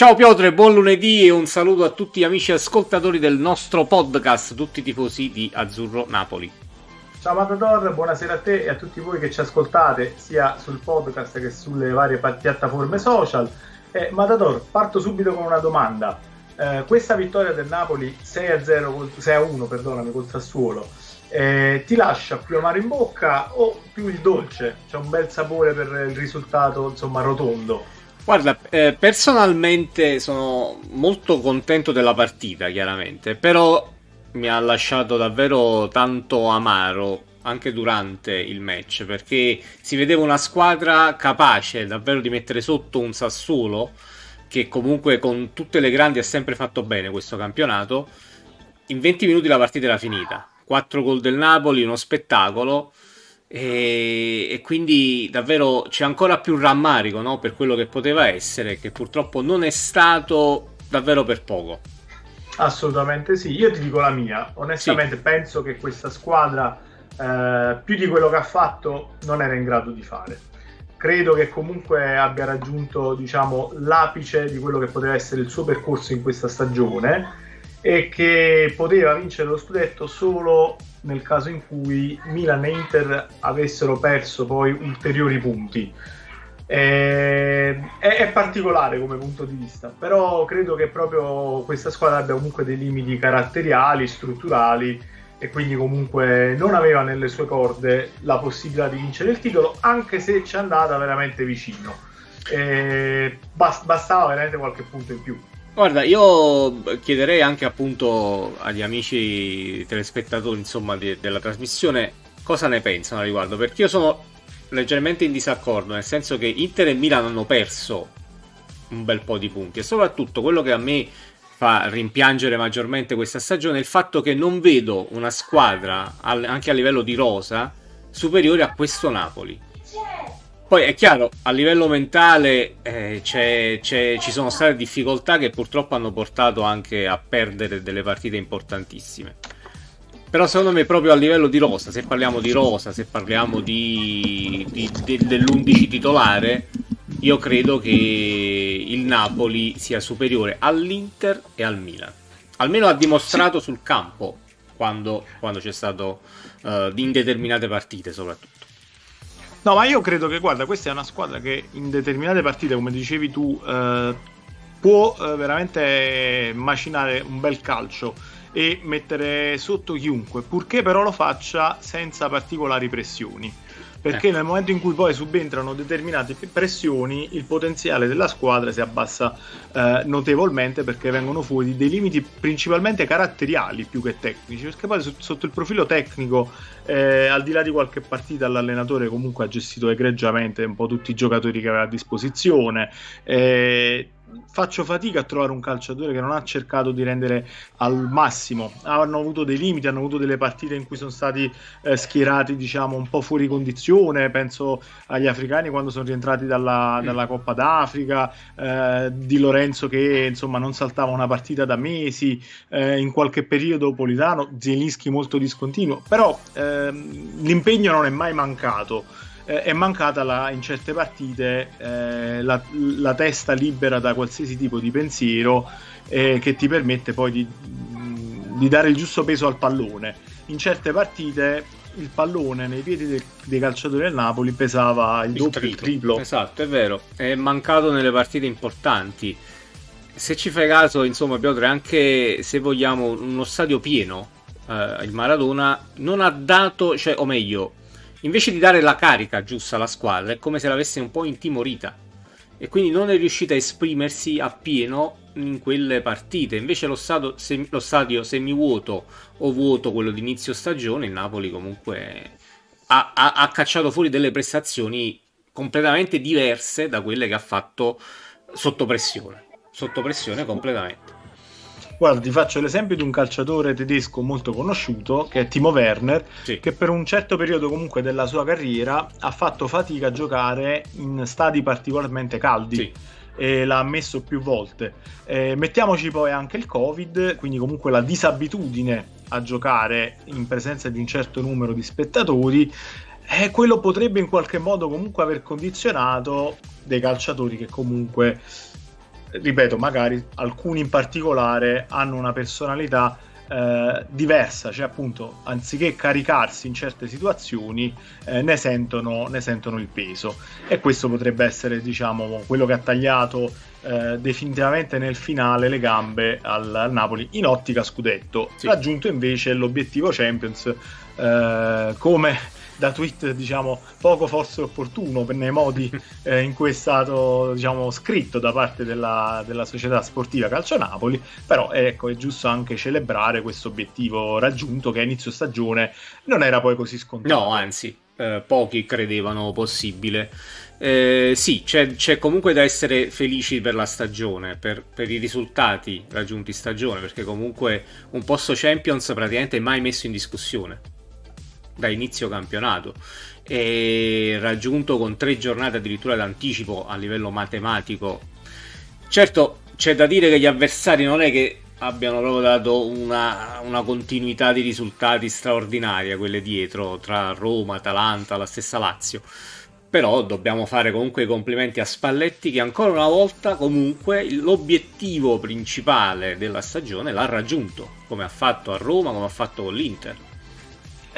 Ciao Piotr, buon lunedì e un saluto a tutti gli amici ascoltatori del nostro podcast, tutti i tifosi di Azzurro Napoli. Ciao Matador, buonasera a te e a tutti voi che ci ascoltate sia sul podcast che sulle varie piattaforme social. Eh, Matador, parto subito con una domanda. Eh, questa vittoria del Napoli 6-0, 6-1 perdonami, col Sassuolo, eh, ti lascia più amaro in bocca o più il dolce? C'è un bel sapore per il risultato, insomma, rotondo. Guarda, eh, personalmente sono molto contento della partita, chiaramente, però mi ha lasciato davvero tanto amaro anche durante il match, perché si vedeva una squadra capace davvero di mettere sotto un Sassuolo, che comunque con tutte le grandi ha sempre fatto bene questo campionato. In 20 minuti la partita era finita. 4 gol del Napoli, uno spettacolo. E, e, quindi davvero c'è ancora più rammarico no? per quello che poteva essere, che purtroppo non è stato davvero per poco. Assolutamente sì, io ti dico la mia, onestamente sì. penso che questa squadra eh, più di quello che ha fatto non era in grado di fare. Credo che comunque abbia raggiunto diciamo, l'apice di quello che poteva essere il suo percorso in questa stagione e che poteva vincere lo scudetto solo nel caso in cui Milan e Inter avessero perso poi ulteriori punti. Eh, è, è, particolare come punto di vista, però credo che proprio questa squadra abbia comunque dei limiti caratteriali, strutturali e quindi comunque non aveva nelle sue corde la possibilità di vincere il titolo, anche se ci è andata veramente vicino. Eh, bastava veramente qualche punto in più. Guarda, io chiederei anche appunto agli amici telespettatori, insomma, di, della trasmissione cosa ne pensano a riguardo, perché io sono leggermente in disaccordo, nel senso che Inter e Milan hanno perso un bel po' di punti e soprattutto quello che a me fa rimpiangere maggiormente questa stagione è il fatto che non vedo una squadra anche a livello di rosa superiore a questo Napoli. Poi è chiaro, a livello mentale eh, c'è, c'è, ci sono state difficoltà che purtroppo hanno portato anche a perdere delle partite importantissime. Però secondo me proprio a livello di rosa, se parliamo di rosa, se parliamo di, di, di, dell'11 titolare, io credo che il Napoli sia superiore all'Inter e al Milan. Almeno ha dimostrato sul campo quando, quando c'è stato uh, in determinate partite soprattutto. No, ma io credo che, guarda, questa è una squadra che in determinate partite, come dicevi tu, eh, può eh, veramente macinare un bel calcio e mettere sotto chiunque, purché però lo faccia senza particolari pressioni perché eh. nel momento in cui poi subentrano determinate pressioni il potenziale della squadra si abbassa eh, notevolmente perché vengono fuori dei limiti principalmente caratteriali più che tecnici perché poi sotto il profilo tecnico eh, al di là di qualche partita l'allenatore comunque ha gestito egregiamente un po' tutti i giocatori che aveva a disposizione eh, faccio fatica a trovare un calciatore che non ha cercato di rendere al massimo. Hanno avuto dei limiti, hanno avuto delle partite in cui sono stati eh, schierati, diciamo, un po' fuori condizione. Penso agli africani quando sono rientrati dalla, dalla Coppa d'Africa, eh, di Lorenzo che insomma non saltava una partita da mesi, eh, in qualche periodo Politano, Zielinski molto discontinuo. Però ehm, l'impegno non è mai mancato eh, è mancata la, in certe partite eh, la, la, testa libera da qualsiasi tipo di pensiero eh, che ti permette poi di, di, dare il giusto peso al pallone. In certe partite il pallone nei piedi de, dei calciatori del Napoli pesava il, il doppio, triplo. il triplo. Esatto, è vero, è mancato nelle partite importanti. Se ci fai caso, insomma, Piotr, anche se vogliamo uno stadio pieno, eh, il Maradona non ha dato, cioè, o meglio, invece di dare la carica giusta alla squadra, è come se l'avesse un po' intimorita. E quindi non è riuscita a esprimersi appieno in quelle partite. Invece lo, stato, se, lo stadio semivuoto o vuoto, quello di inizio stagione, il Napoli comunque ha, ha, ha cacciato fuori delle prestazioni completamente diverse da quelle che ha fatto sotto pressione. Sotto pressione completamente. Guarda, ti faccio l'esempio di un calciatore tedesco molto conosciuto, che è Timo Werner, sì. che per un certo periodo comunque della sua carriera ha fatto fatica a giocare in stadi particolarmente caldi. Sì. E l'ha ammesso più volte. Eh, mettiamoci poi anche il Covid, quindi comunque la disabitudine a giocare in presenza di un certo numero di spettatori. Eh, quello potrebbe in qualche modo comunque aver condizionato dei calciatori che comunque ripeto, magari alcuni in particolare hanno una personalità eh, diversa, cioè appunto anziché caricarsi in certe situazioni eh, ne, sentono, ne, sentono, il peso e questo potrebbe essere diciamo quello che ha tagliato eh, definitivamente nel finale le gambe al, al Napoli in ottica scudetto, sì. raggiunto invece l'obiettivo Champions eh, come da tweet diciamo poco forse opportuno per nei modi eh, in cui è stato diciamo scritto da parte della, della società sportiva Calcio Napoli però ecco è giusto anche celebrare questo obiettivo raggiunto che a inizio stagione non era poi così scontato. No anzi eh, pochi credevano possibile. Eh, sì, c'è, c'è, comunque da essere felici per la stagione, per, per, i risultati raggiunti stagione, perché comunque un posto Champions praticamente è mai messo in discussione da inizio campionato e raggiunto con tre giornate addirittura d'anticipo a livello matematico. Certo, c'è da dire che gli avversari non è che abbiano proprio dato una, una continuità di risultati straordinaria, quelle dietro, tra Roma, Atalanta, la stessa Lazio. Però dobbiamo fare comunque i complimenti a Spalletti che ancora una volta comunque l'obiettivo principale della stagione l'ha raggiunto, come ha fatto a Roma, come ha fatto con l'Inter.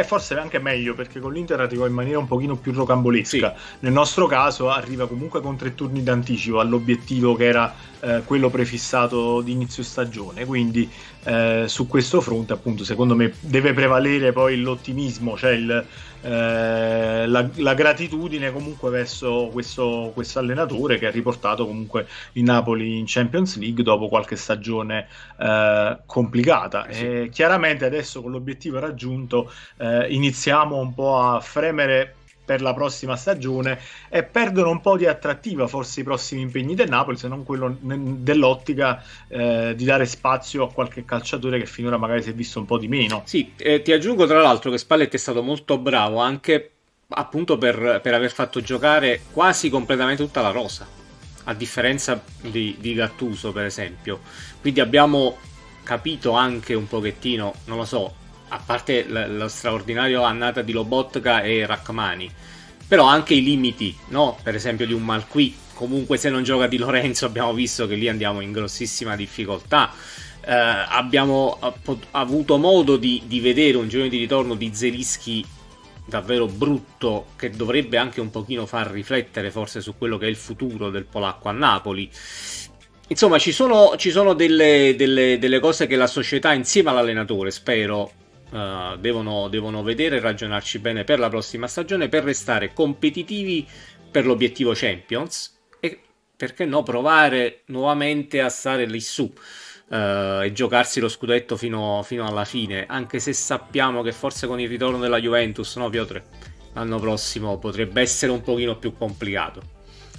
E forse anche meglio perché con l'Inter arrivò in maniera un pochino più rocambolesca. Sì. Nel nostro caso arriva comunque con tre turni d'anticipo all'obiettivo che era eh, quello prefissato di inizio stagione. Quindi eh, su questo fronte, appunto, secondo me deve prevalere poi l'ottimismo, cioè il, eh, la, la, gratitudine comunque verso questo allenatore che ha riportato comunque il Napoli in Champions League dopo qualche stagione eh, complicata. Sì. E chiaramente adesso con l'obiettivo raggiunto eh, iniziamo un po' a fremere per la prossima stagione e perdono un po' di attrattiva forse i prossimi impegni del Napoli se non quello dell'ottica eh, di dare spazio a qualche calciatore che finora magari si è visto un po' di meno. Sì, eh, ti aggiungo tra l'altro che Spalletti è stato molto bravo anche appunto per, per aver fatto giocare quasi completamente tutta la rosa a differenza di, di Gattuso per esempio quindi abbiamo capito anche un pochettino non lo so a parte l- lo straordinario annata di Lobotka e Rachmani, però anche i limiti, no? Per esempio di un Malqui, comunque se non gioca di Lorenzo abbiamo visto che lì andiamo in grossissima difficoltà. Eh, abbiamo avuto modo di, di, vedere un giorno di ritorno di Zelischi davvero brutto che dovrebbe anche un pochino far riflettere forse su quello che è il futuro del polacco a Napoli. Insomma, ci sono, ci sono delle, delle, delle, cose che la società insieme all'allenatore, spero, Uh, devono, devono, vedere e ragionarci bene per la prossima stagione per restare competitivi per l'obiettivo Champions e perché no provare nuovamente a stare lì su uh, e giocarsi lo scudetto fino, fino, alla fine anche se sappiamo che forse con il ritorno della Juventus no Piotr l'anno prossimo potrebbe essere un pochino più complicato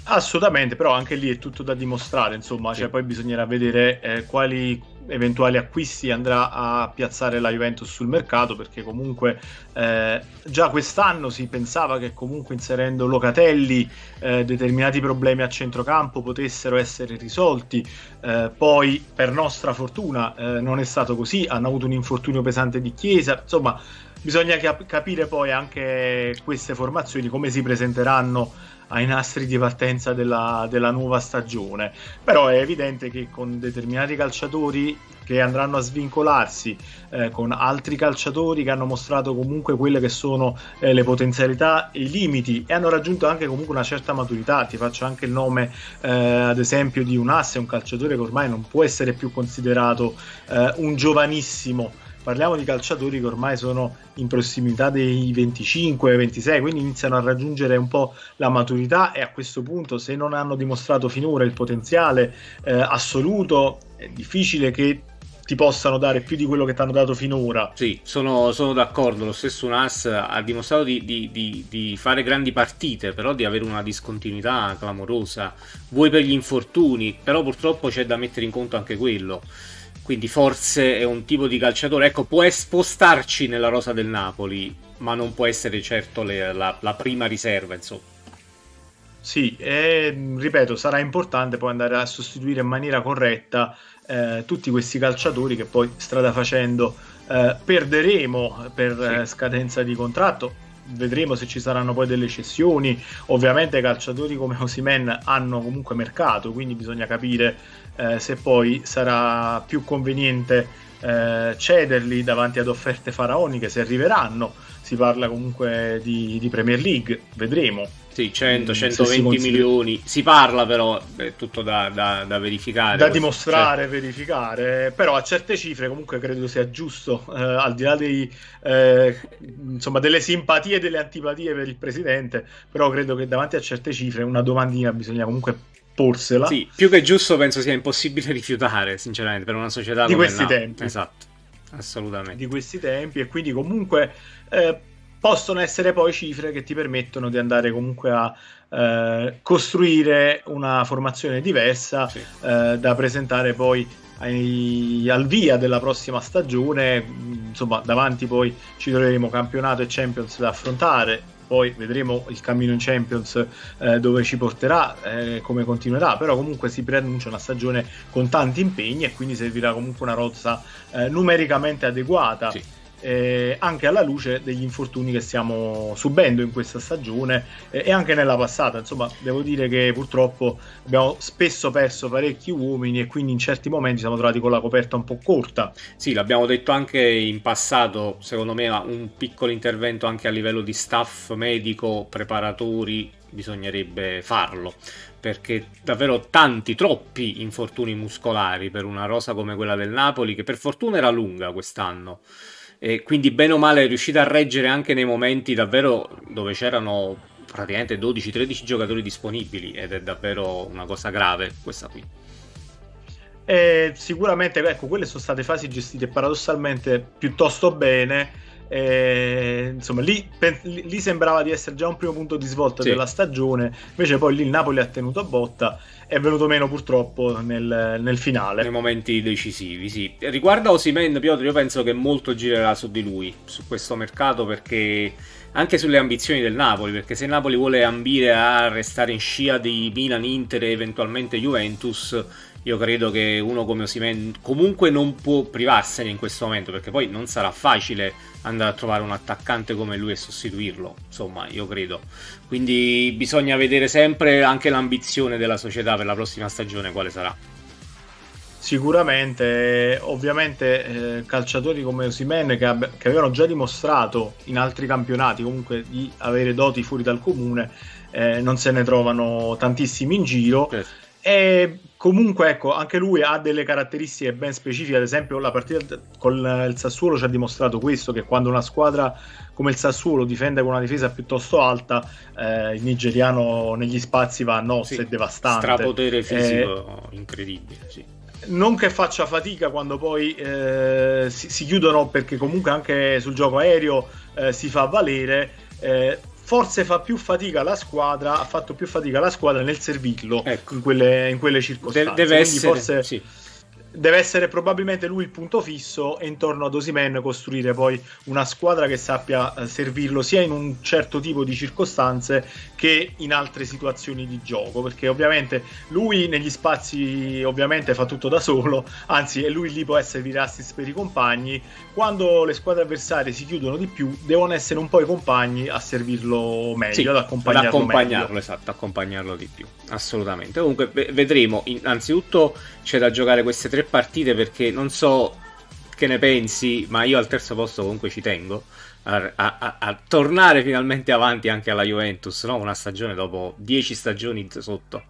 assolutamente però anche lì è tutto da dimostrare insomma sì. cioè poi bisognerà vedere eh, quali eventuali acquisti andrà a piazzare la Juventus sul mercato perché comunque eh, già quest'anno si pensava che comunque inserendo Locatelli eh, determinati problemi a centrocampo potessero essere risolti. Eh, poi per nostra fortuna eh, non è stato così. Hanno avuto un infortunio pesante di Chiesa. Insomma bisogna cap- capire poi anche queste formazioni come si presenteranno ai nastri di partenza della, della, nuova stagione. Però è evidente che con determinati calciatori che andranno a svincolarsi, eh, con altri calciatori che hanno mostrato comunque quelle che sono eh, le potenzialità e i limiti e hanno raggiunto anche comunque una certa maturità. Ti faccio anche il nome, eh, ad esempio, di un asse, un calciatore che ormai non può essere più considerato eh, un giovanissimo parliamo di calciatori che ormai sono in prossimità dei 25-26, quindi iniziano a raggiungere un po' la maturità e a questo punto se non hanno dimostrato finora il potenziale eh, assoluto è difficile che ti possano dare più di quello che ti hanno dato finora. Sì, sono, sono d'accordo. Lo stesso Nas ha dimostrato di, di, di, di, fare grandi partite, però di avere una discontinuità clamorosa. Vuoi per gli infortuni, però purtroppo c'è da mettere in conto anche quello quindi forse è un tipo di calciatore, ecco, può spostarci nella rosa del Napoli, ma non può essere certo le, la, la, prima riserva, insomma. Sì, e, ripeto, sarà importante poi andare a sostituire in maniera corretta eh, tutti questi calciatori che poi strada facendo eh, perderemo per sì. eh, scadenza di contratto vedremo se ci saranno poi delle cessioni. Ovviamente calciatori come Osimen hanno comunque mercato, quindi bisogna capire eh, se poi sarà più conveniente eh, cederli davanti ad offerte faraoniche, se arriveranno. Si parla comunque di, di Premier League, vedremo. Sì, 100, 120 mm, milioni. Si parla però, è tutto da, da, da verificare. Da dimostrare, cioè... verificare. Però a certe cifre comunque credo sia giusto, eh, al di là dei, eh, insomma, delle simpatie e delle antipatie per il presidente, però credo che davanti a certe cifre una domandina bisogna comunque porsela. Sì, più che giusto penso sia impossibile rifiutare, sinceramente, per una società di questi tempi. Esatto, assolutamente. Di questi tempi e quindi comunque... Eh, possono essere poi cifre che ti permettono di andare comunque a eh, costruire una formazione diversa sì. eh, da presentare poi ai, al via della prossima stagione. Insomma, davanti poi ci troveremo campionato e Champions da affrontare. Poi vedremo il cammino in Champions eh, dove ci porterà, eh, come continuerà, però comunque si preannuncia una stagione con tanti impegni e quindi servirà comunque una rozza eh, numericamente adeguata. Sì eh, anche alla luce degli infortuni che stiamo subendo in questa stagione eh, e anche nella passata. Insomma, devo dire che purtroppo abbiamo spesso perso parecchi uomini e quindi in certi momenti siamo trovati con la coperta un po' corta. Sì, l'abbiamo detto anche in passato, secondo me un piccolo intervento anche a livello di staff medico, preparatori, bisognerebbe farlo perché davvero tanti, troppi infortuni muscolari per una rosa come quella del Napoli che per fortuna era lunga quest'anno e quindi bene o male è riuscita a reggere anche nei momenti davvero dove c'erano praticamente 12-13 giocatori disponibili ed è davvero una cosa grave questa qui. Eh, sicuramente ecco, quelle sono state fasi gestite paradossalmente piuttosto bene. Eh, insomma, lì, lì, sembrava di essere già un primo punto di svolta sì. della stagione. Invece, poi lì il Napoli ha tenuto a botta è venuto meno purtroppo nel, nel, finale. Nei momenti decisivi, sì. Riguardo a Osimen, Piotr, io penso che molto girerà su di lui, su questo mercato, perché anche sulle ambizioni del Napoli, perché se Napoli vuole ambire a restare in scia di Milan, Inter e eventualmente Juventus, io credo che uno come Osimen comunque non può privarsene in questo momento, perché poi non sarà facile andare a trovare un attaccante come lui e sostituirlo, insomma, io credo. Quindi bisogna vedere sempre anche l'ambizione della società per la prossima stagione quale sarà. Sicuramente, ovviamente eh, calciatori come Osimen che, ab- che, avevano già dimostrato in altri campionati comunque di avere doti fuori dal comune, eh, non se ne trovano tantissimi in giro. Certo. E comunque, ecco, anche lui ha delle caratteristiche ben specifiche. Ad esempio, la partita con il Sassuolo ci ha dimostrato questo: che quando una squadra come il Sassuolo difende con una difesa piuttosto alta, eh, il nigeriano negli spazi va a nozze, sì, è devastante. Strapotere fisico eh, incredibile, sì. Non che faccia fatica quando poi eh, si, si, chiudono, perché comunque anche sul gioco aereo eh, si fa valere. Eh, forse fa più fatica la squadra, ha fatto più fatica la squadra nel servirlo ecco. in, quelle, in, quelle, circostanze. De- deve Quindi essere, forse sì deve essere probabilmente lui il punto fisso e intorno ad Osimen costruire poi una squadra che sappia eh, servirlo sia in un certo tipo di circostanze che in altre situazioni di gioco perché ovviamente lui negli spazi ovviamente fa tutto da solo anzi e lui lì può essere di assist per i compagni. Quando le squadre avversarie si chiudono di più devono essere un po' i compagni a servirlo meglio sì, ad accompagnarlo, ad accompagnarlo meglio. esatto accompagnarlo di più assolutamente. Comunque vedremo. Innanzitutto c'è da giocare queste tre partite perché non so che ne pensi, ma io al terzo posto comunque ci tengo. A, a, a, tornare finalmente avanti anche alla Juventus, no? una stagione dopo dieci stagioni sotto.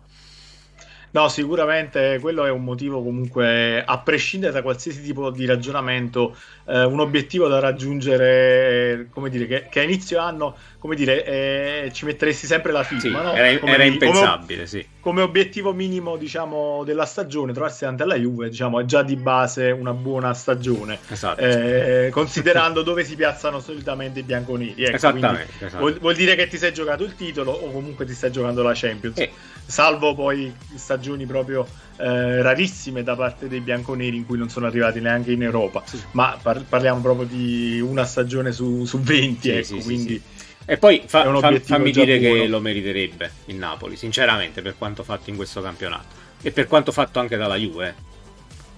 No, sicuramente quello è un motivo comunque, a prescindere da qualsiasi tipo di ragionamento, eh, un obiettivo da raggiungere, come dire, che, che a inizio anno, come dire, eh, ci metteresti sempre la firma, sì, no? Era, come, era impensabile, come, sì. Come obiettivo minimo, diciamo, della stagione, trovarsi davanti alla Juve, diciamo, è già di base una buona stagione. Esatto. Eh, considerando dove si piazzano solitamente i bianconeri. Ecco, Esattamente. Esatto. Vuol, vuol, dire che ti sei giocato il titolo o comunque ti stai giocando la Champions. Eh. Salvo poi stagioni proprio eh, rarissime da parte dei bianconeri in cui non sono arrivati neanche in Europa. Sì. Ma par- parliamo proprio di una stagione su, su 20, sì, ecco, sì, quindi... E poi fa, fa, fammi dire buono. che lo meriterebbe il Napoli, sinceramente, per quanto fatto in questo campionato. E per quanto fatto anche dalla Juve.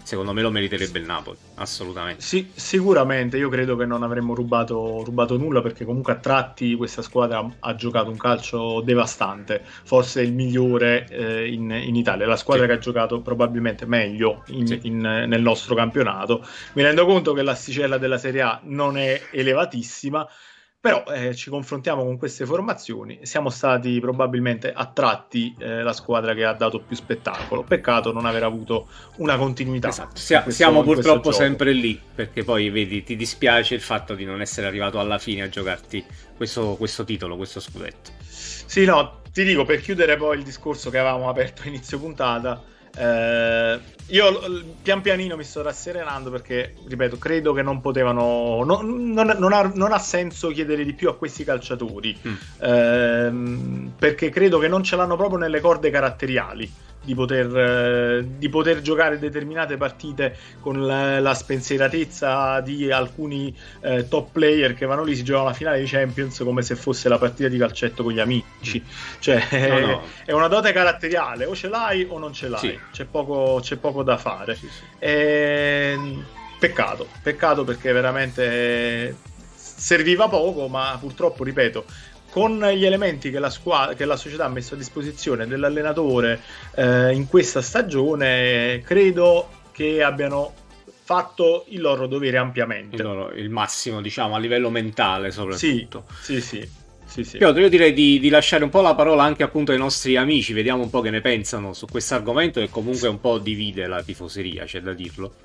secondo me lo meriterebbe il Napoli, assolutamente. Sì, sicuramente, io credo che non avremmo rubato, rubato, nulla perché comunque a tratti questa squadra ha giocato un calcio devastante, forse il migliore eh, in, in, Italia, la squadra sì. che ha giocato probabilmente meglio in, sì. in, nel nostro campionato. Mi rendo conto che l'asticella della Serie A non è elevatissima, però eh, ci confrontiamo con queste formazioni, siamo stati probabilmente attratti eh, la squadra che ha dato più spettacolo. Peccato non aver avuto una continuità. Esatto. Sia, questo, siamo purtroppo sempre lì, perché poi vedi, ti dispiace il fatto di non essere arrivato alla fine a giocarti questo, questo titolo, questo scudetto. Sì, no, ti dico per chiudere poi il discorso che avevamo aperto a inizio puntata eh, io pian pianino mi sto rasserenando perché, ripeto, credo che non potevano. Non, non, non, ha, non ha, senso chiedere di più a questi calciatori mm. eh, perché credo che non ce l'hanno proprio nelle corde caratteriali di poter, eh, di poter giocare determinate partite con la, la spensieratezza di alcuni eh, top player che vanno lì, si giocano la finale di Champions come se fosse la partita di calcetto con gli amici. Cioè, no, no. è una dote caratteriale, o ce l'hai o non ce l'hai, sì. c'è, poco, c'è, poco, da fare. Sì, sì. E... Ehm, peccato, peccato perché veramente serviva poco, ma purtroppo, ripeto, con gli elementi che la, squadra, che la società ha messo a disposizione dell'allenatore eh, in questa stagione, credo che abbiano fatto il loro dovere ampiamente. Il, loro, il massimo, diciamo, a livello mentale soprattutto. Sì, sì, sì. Sì, sì. Piotr, io direi di, di, lasciare un po' la parola anche appunto ai nostri amici, vediamo un po' che ne pensano su questo argomento che comunque un po' divide la tifoseria, c'è da dirlo.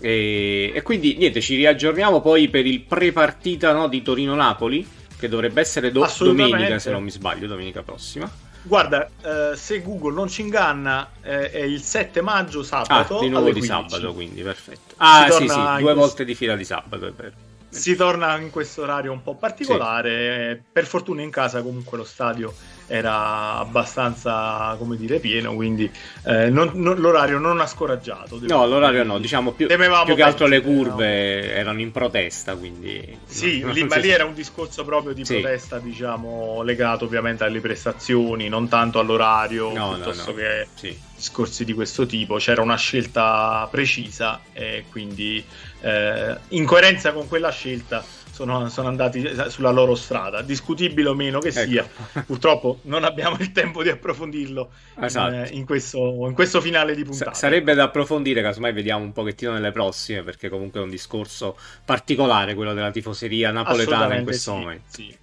E, e quindi niente, ci riaggiorniamo poi per il pre-partita no, di Torino-Napoli che dovrebbe essere do- domenica, se non mi sbaglio, domenica prossima. Guarda, eh, se Google non ci inganna, eh, è il 7 maggio sabato. Ah, di nuovo di sabato, quindi perfetto. Ah, sì, sì, due questo... volte di fila di sabato, è vero. Si torna in questo orario un po' particolare. Sì. Per fortuna in casa comunque lo stadio era abbastanza, come dire, pieno, quindi eh, non, non, l'orario non ha scoraggiato. No, l'orario no, diciamo più, più che altro le curve no. erano in protesta, quindi... Sì, no, lì, ma lì era un discorso proprio di sì. protesta, diciamo, legato ovviamente alle prestazioni, non tanto all'orario, no, piuttosto che sì. discorsi di questo tipo. C'era una scelta precisa e quindi eh, in coerenza con quella scelta sono, sono, andati sulla loro strada, discutibile o meno che ecco. sia. Purtroppo non abbiamo il tempo di approfondirlo esatto. in, in, questo, in, questo, finale di puntata. S- sarebbe da approfondire, casomai vediamo un pochettino nelle prossime, perché comunque è un discorso particolare quello della tifoseria napoletana in questo sì, momento. Sì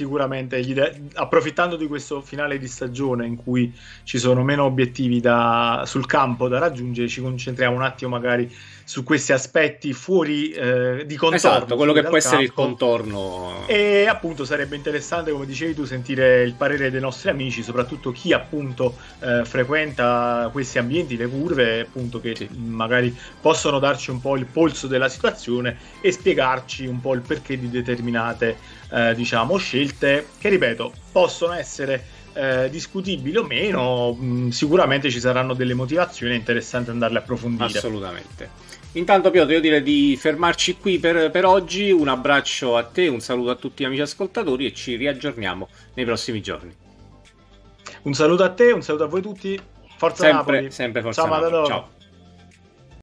sicuramente de- approfittando di questo finale di stagione in cui ci sono meno obiettivi da- sul campo da raggiungere, ci concentriamo un attimo magari su questi aspetti fuori eh, di contorno. Esatto, quello che può essere il contorno. E appunto sarebbe interessante, come dicevi tu, sentire il parere dei nostri amici, soprattutto chi appunto eh, frequenta questi ambienti, le curve, appunto che sì. magari possono darci un po' il polso della situazione e spiegarci un po' il perché di determinate eh, diciamo scelte che ripeto possono essere eh, discutibili o meno, mh, mm, sicuramente ci saranno delle motivazioni interessanti andarle a approfondire. Assolutamente. Intanto Piotr, io direi di fermarci qui per, per, oggi. Un abbraccio a te, un saluto a tutti gli amici ascoltatori e ci riaggiorniamo nei prossimi giorni. Un saluto a te, un saluto a voi tutti. Forza sempre, Napoli. Sempre Forza Ciao, Napoli. Ciao.